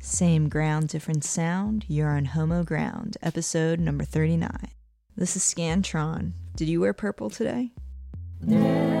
Same ground, different sound. You're on Homo Ground, episode number 39. This is Scantron. Did you wear purple today? It's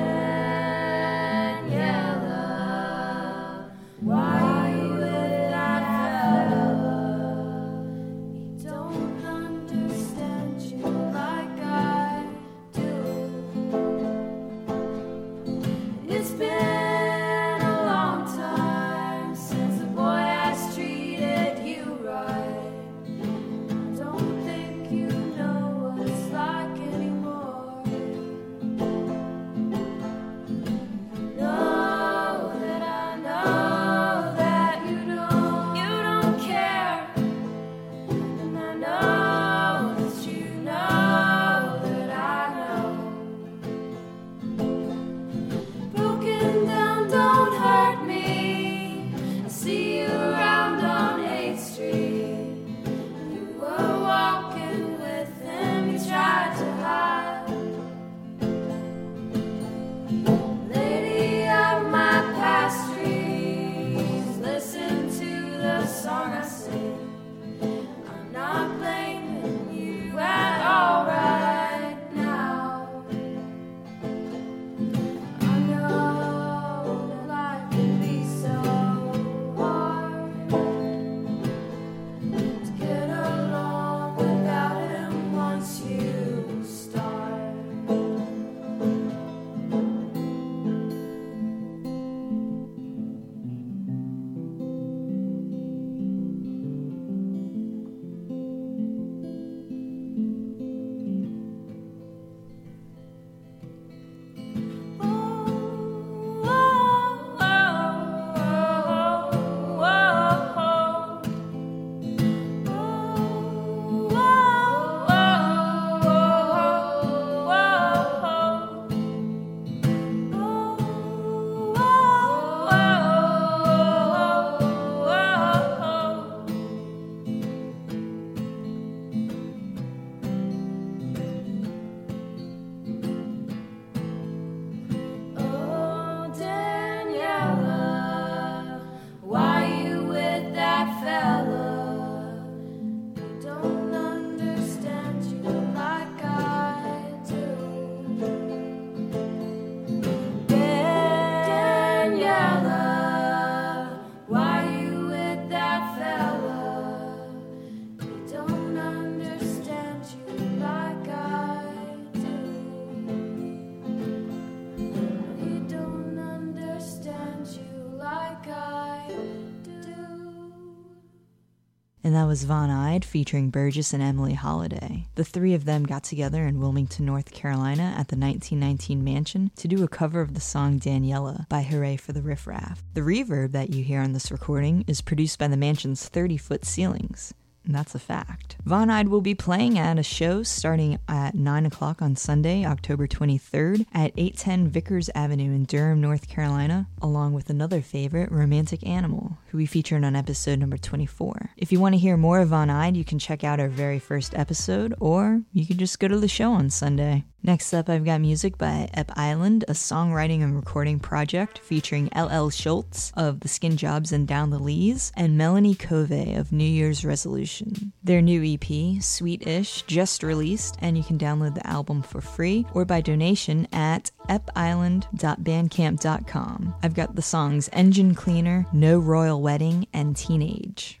that was Von Eyed featuring Burgess and Emily Holiday. The three of them got together in Wilmington, North Carolina at the 1919 mansion to do a cover of the song Daniela by Hurray for the Riff Raff. The reverb that you hear on this recording is produced by the mansion's 30 foot ceilings. That's a fact. Von Eyed will be playing at a show starting at 9 o'clock on Sunday, October 23rd at 810 Vickers Avenue in Durham, North Carolina, along with another favorite, Romantic Animal, who we featured on episode number 24. If you want to hear more of Von Eyed, you can check out our very first episode, or you can just go to the show on Sunday. Next up, I've got music by Ep Island, a songwriting and recording project featuring LL Schultz of The Skin Jobs and Down the Lees, and Melanie Covey of New Year's Resolution. Their new EP, Sweet Ish, just released, and you can download the album for free or by donation at episland.bandcamp.com. I've got the songs Engine Cleaner, No Royal Wedding, and Teenage.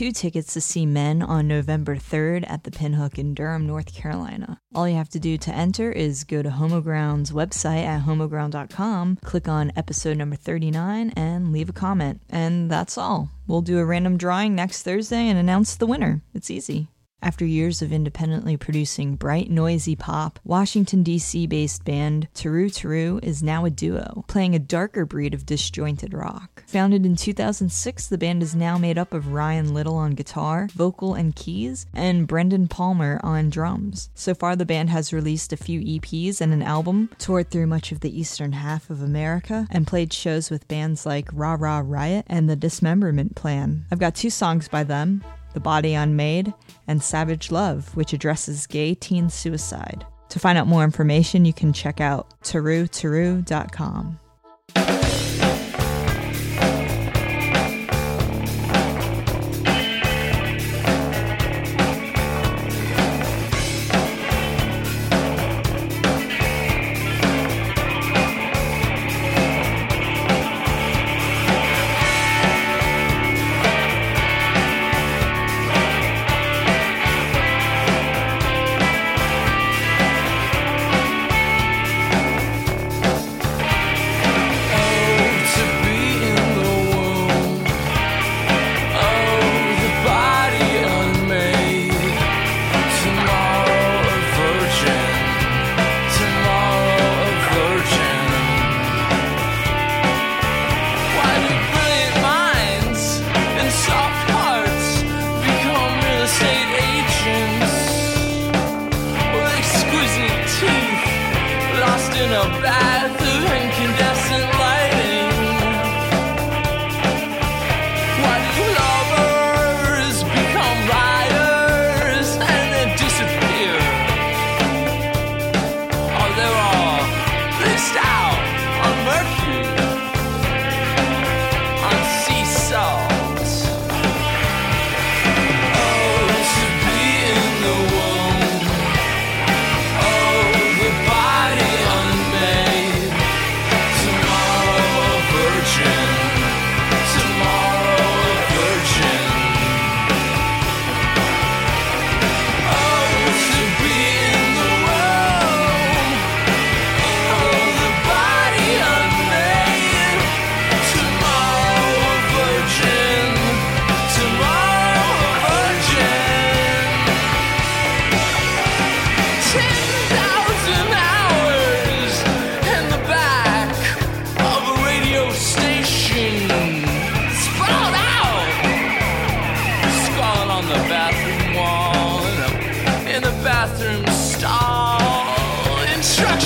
Two tickets to see Men on November 3rd at the Pinhook in Durham, North Carolina. All you have to do to enter is go to Homoground's website at homoground.com, click on episode number 39, and leave a comment. And that's all. We'll do a random drawing next Thursday and announce the winner. It's easy. After years of independently producing bright, noisy pop, Washington, D.C. based band Taru Taru is now a duo, playing a darker breed of disjointed rock. Founded in 2006, the band is now made up of Ryan Little on guitar, vocal, and keys, and Brendan Palmer on drums. So far, the band has released a few EPs and an album, toured through much of the eastern half of America, and played shows with bands like Ra Ra Riot and The Dismemberment Plan. I've got two songs by them. The Body Unmade, and Savage Love, which addresses gay teen suicide. To find out more information, you can check out tarutaru.com.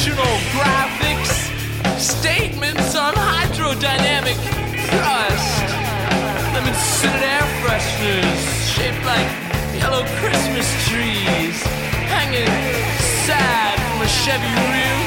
functional graphics, statements on hydrodynamic thrust, lemon-scented air fresheners shaped like yellow Christmas trees, hanging sad from a Chevy rear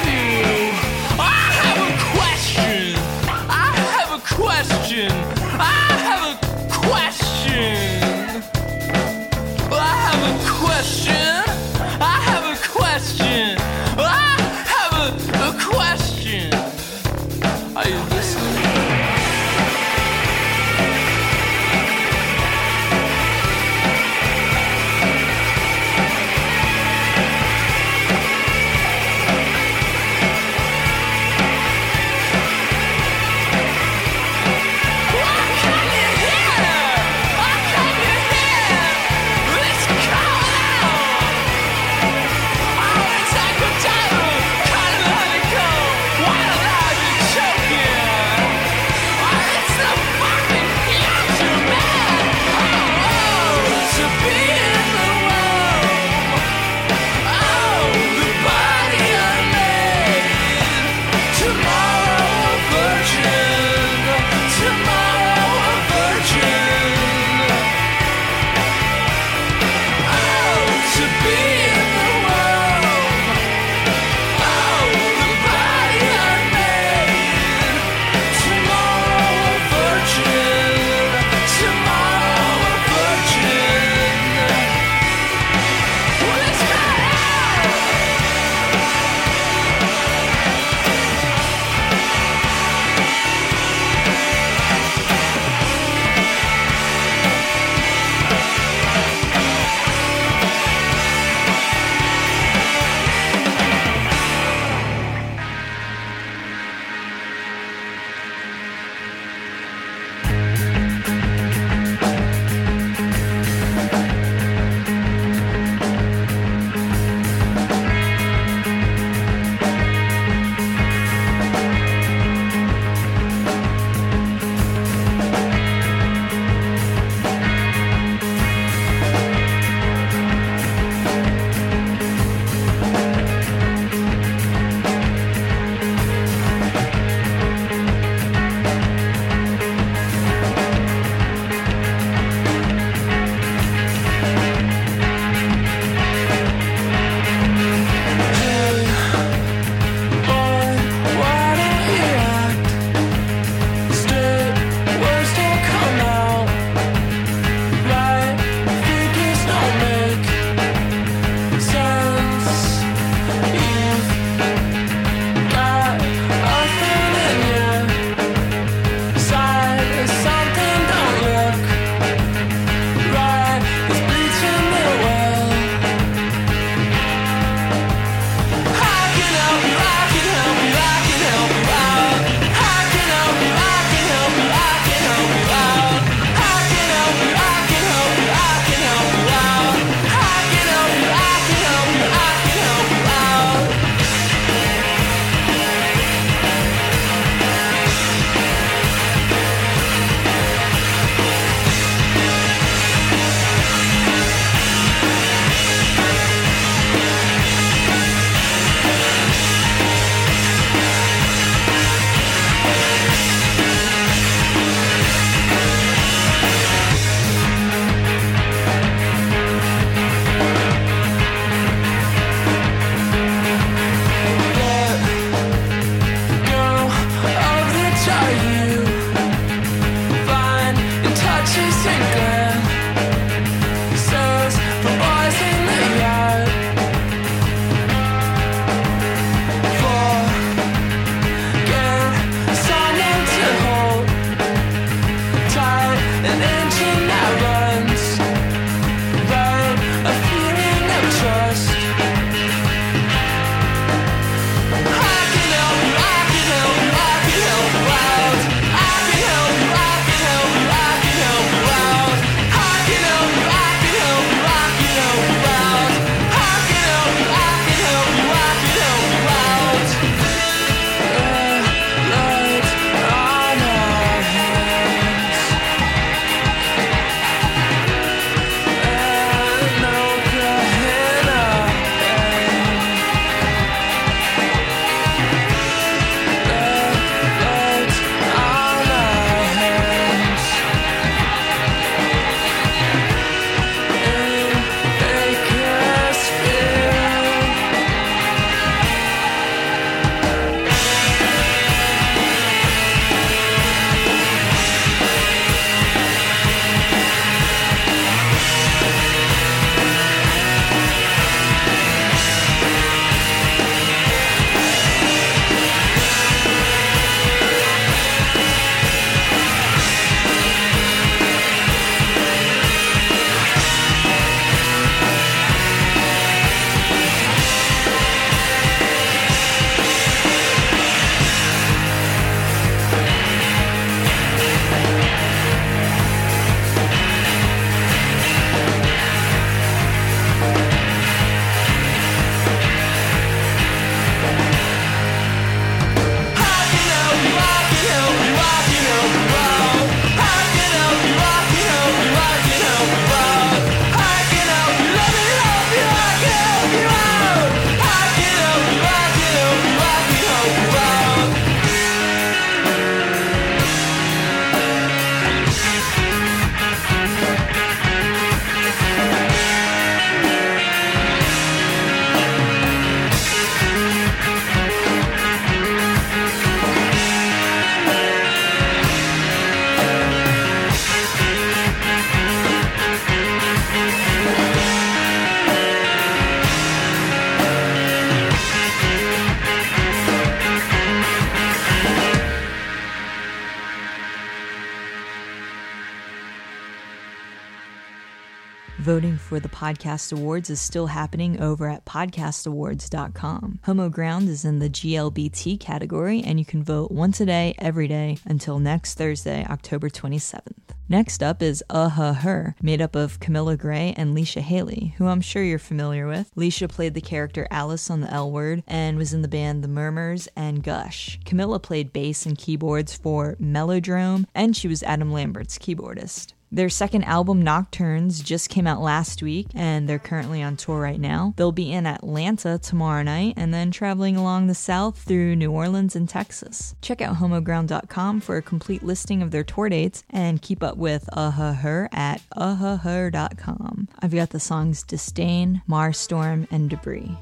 Podcast Awards is still happening over at podcastawards.com. Homo Ground is in the GLBT category, and you can vote once a day, every day, until next Thursday, October 27th. Next up is Uh Huh Her, made up of Camila Grey and Leisha Haley, who I'm sure you're familiar with. Leisha played the character Alice on the L Word and was in the band The Murmurs and Gush. Camilla played bass and keyboards for Mellowdrone, and she was Adam Lambert's keyboardist. Their second album, Nocturnes, just came out last week, and they're currently on tour right now. They'll be in Atlanta tomorrow night and then traveling along the south through New Orleans and Texas. Check out homoground.com for a complete listing of their tour dates and keep up with Uh Her at uhher.com. I've got the songs Disdain, Marstorm, and Debris.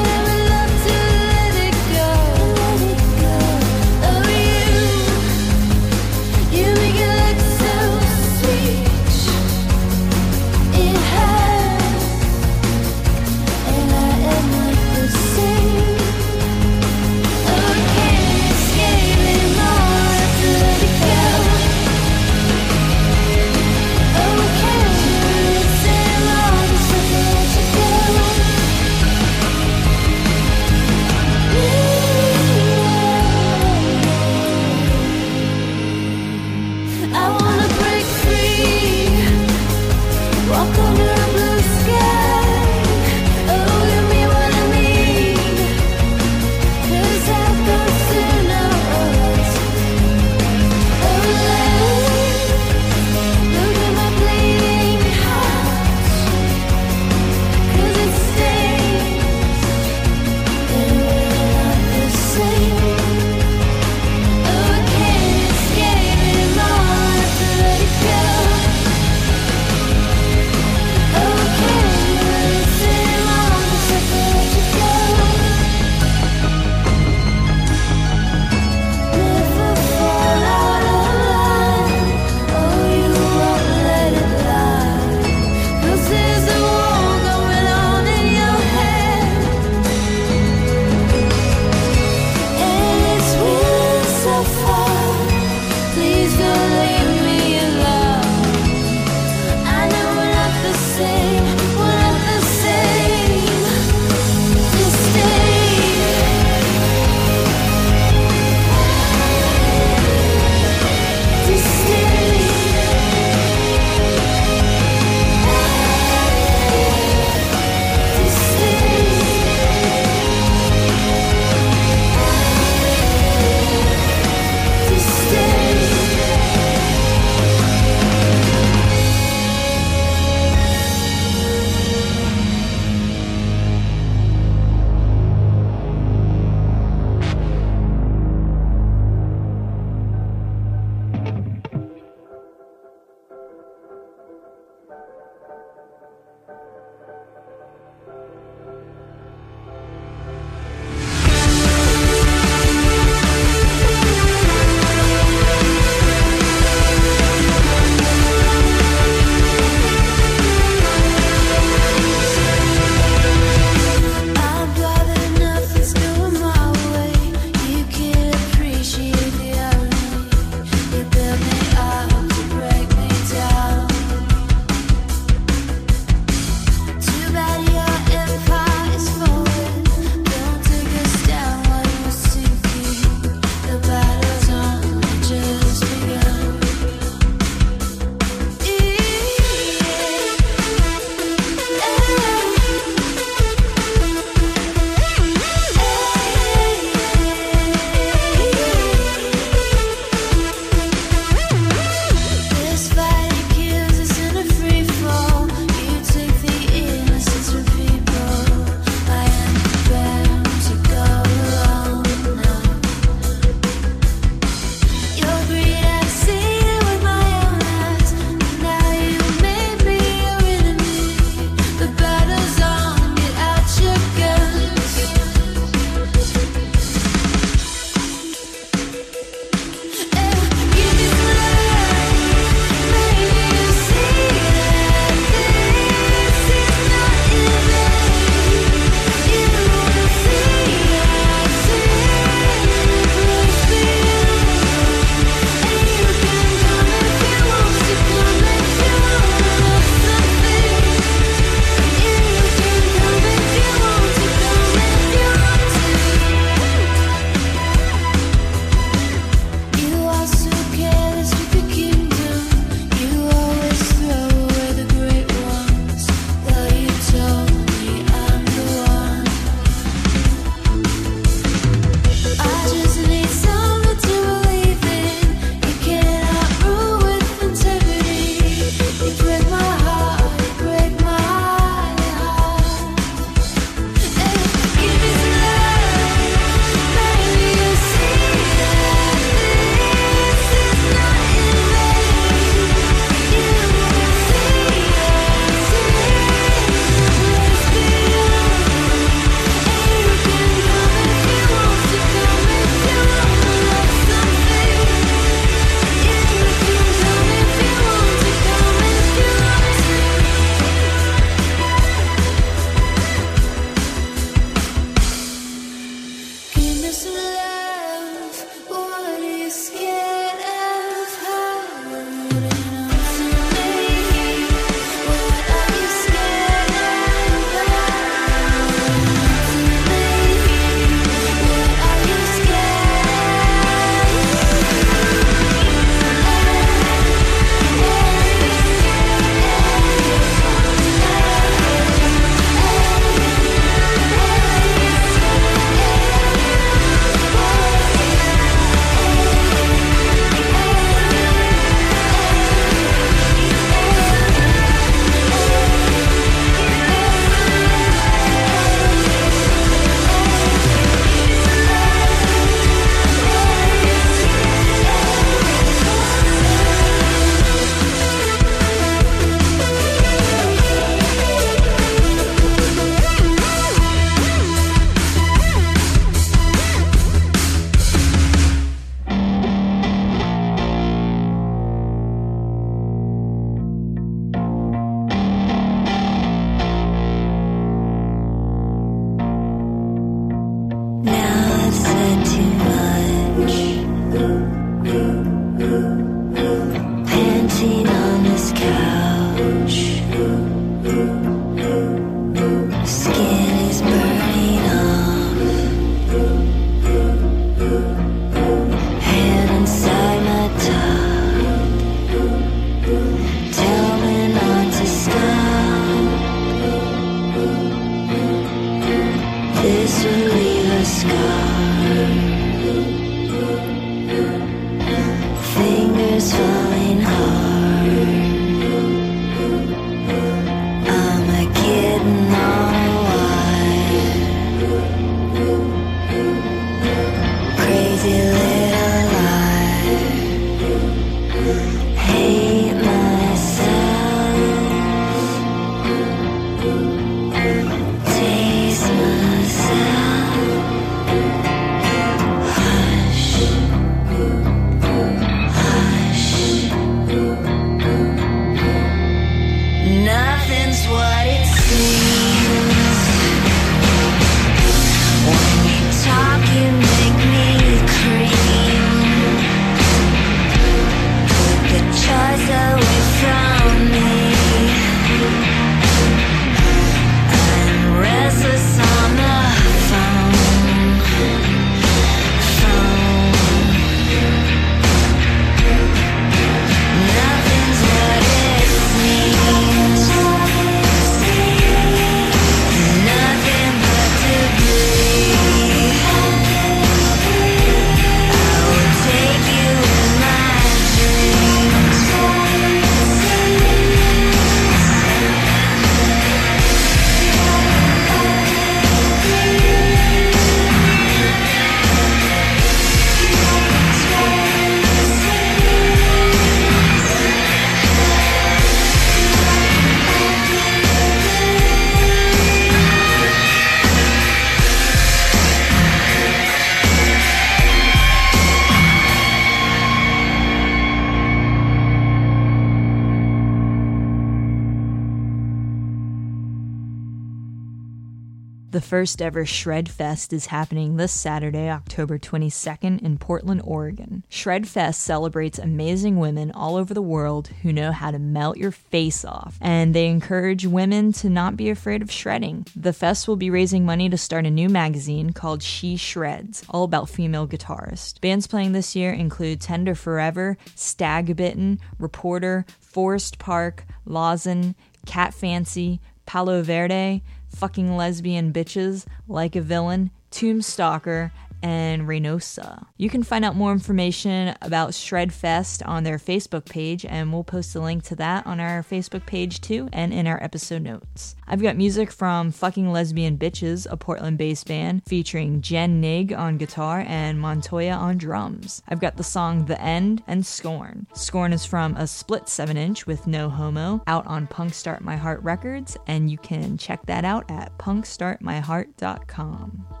First ever Shred Fest is happening this Saturday, October 22nd in Portland, Oregon. Shred Fest celebrates amazing women all over the world who know how to melt your face off, and they encourage women to not be afraid of shredding. The fest will be raising money to start a new magazine called She Shreds, all about female guitarists. Bands playing this year include Tender Forever, Stagbitten, Reporter, Forest Park, Lawson, Cat Fancy, Palo Verde, Fucking Lesbian Bitches, Like a Villain, Tombstalker, and Reynosa. You can find out more information about Shred Fest on their Facebook page, and we'll post a link to that on our Facebook page too and in our episode notes. I've got music from Fucking Lesbian Bitches, a Portland based band featuring Jen Nig on guitar and Montoya on drums. I've got the song The End and Scorn. Scorn is from a split 7 inch with No Homo out on Punk Start My Heart Records, and you can check that out at punkstartmyheart.com.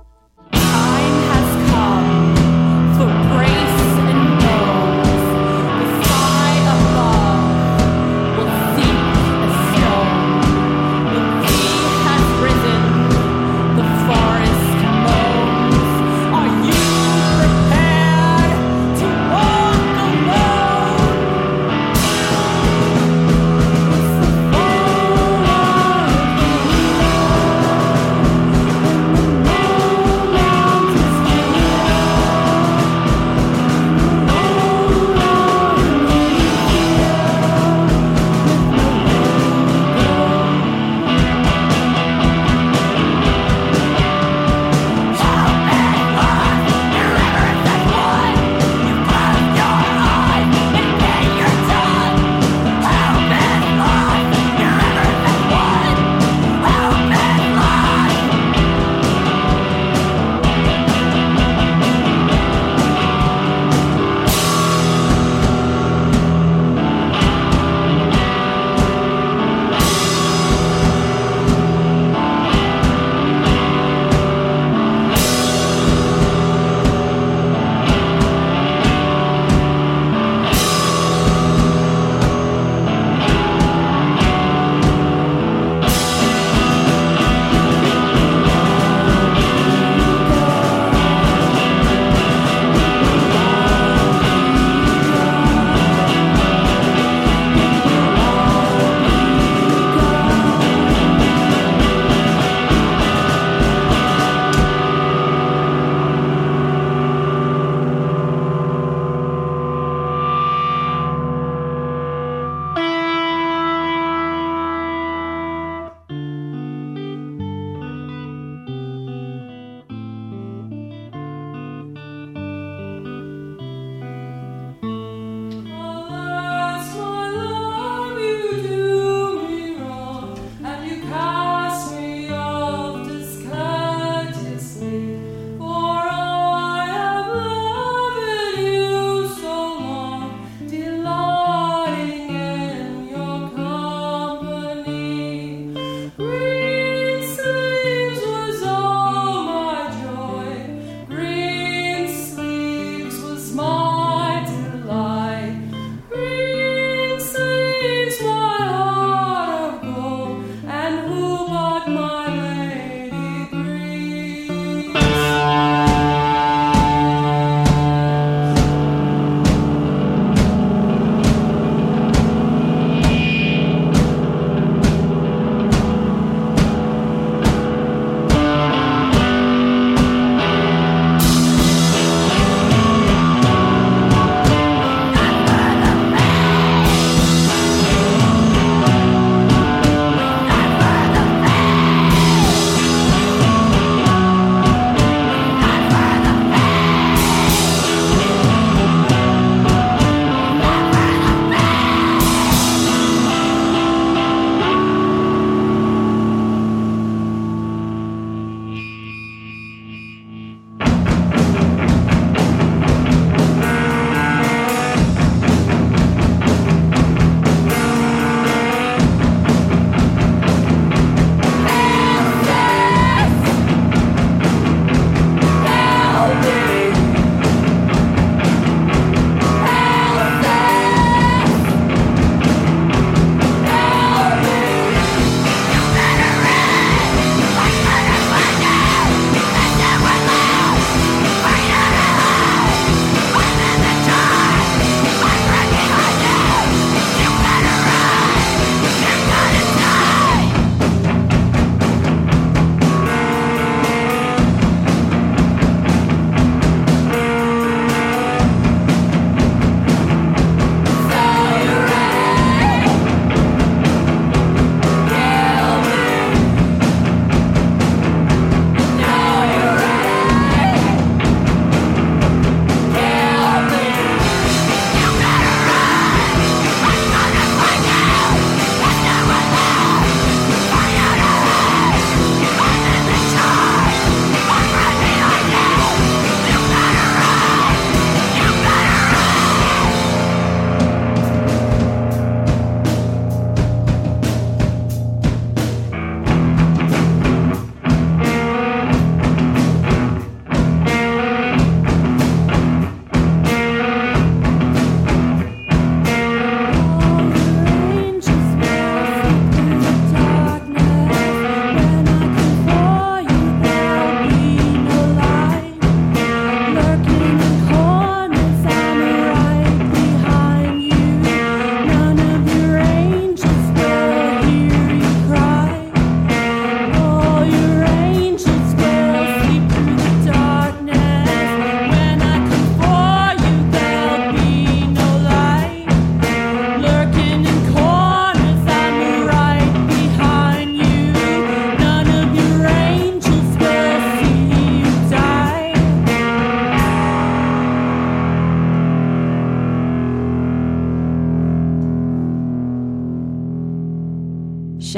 Come for grace and rose.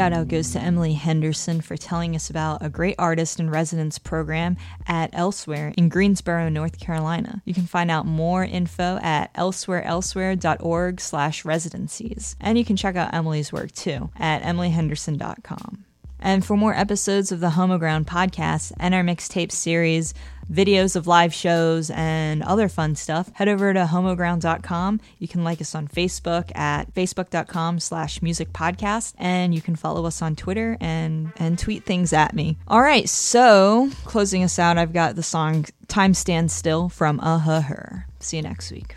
Shout out goes to Emily Henderson for telling us about a great artist in residence program at Elsewhere in Greensboro, North Carolina. You can find out more info at elsewhereelsewhere.org slash residencies. And you can check out Emily's work too at emilyhenderson.com. And for more episodes of the Homoground podcast and our mixtape series, videos of live shows, and other fun stuff, head over to homoground.com. You can like us on Facebook at facebook.com slash music podcast, and you can follow us on Twitter and, and tweet things at me. All right, so closing us out, I've got the song Time Stands Still from Uh Huh Her. See you next week.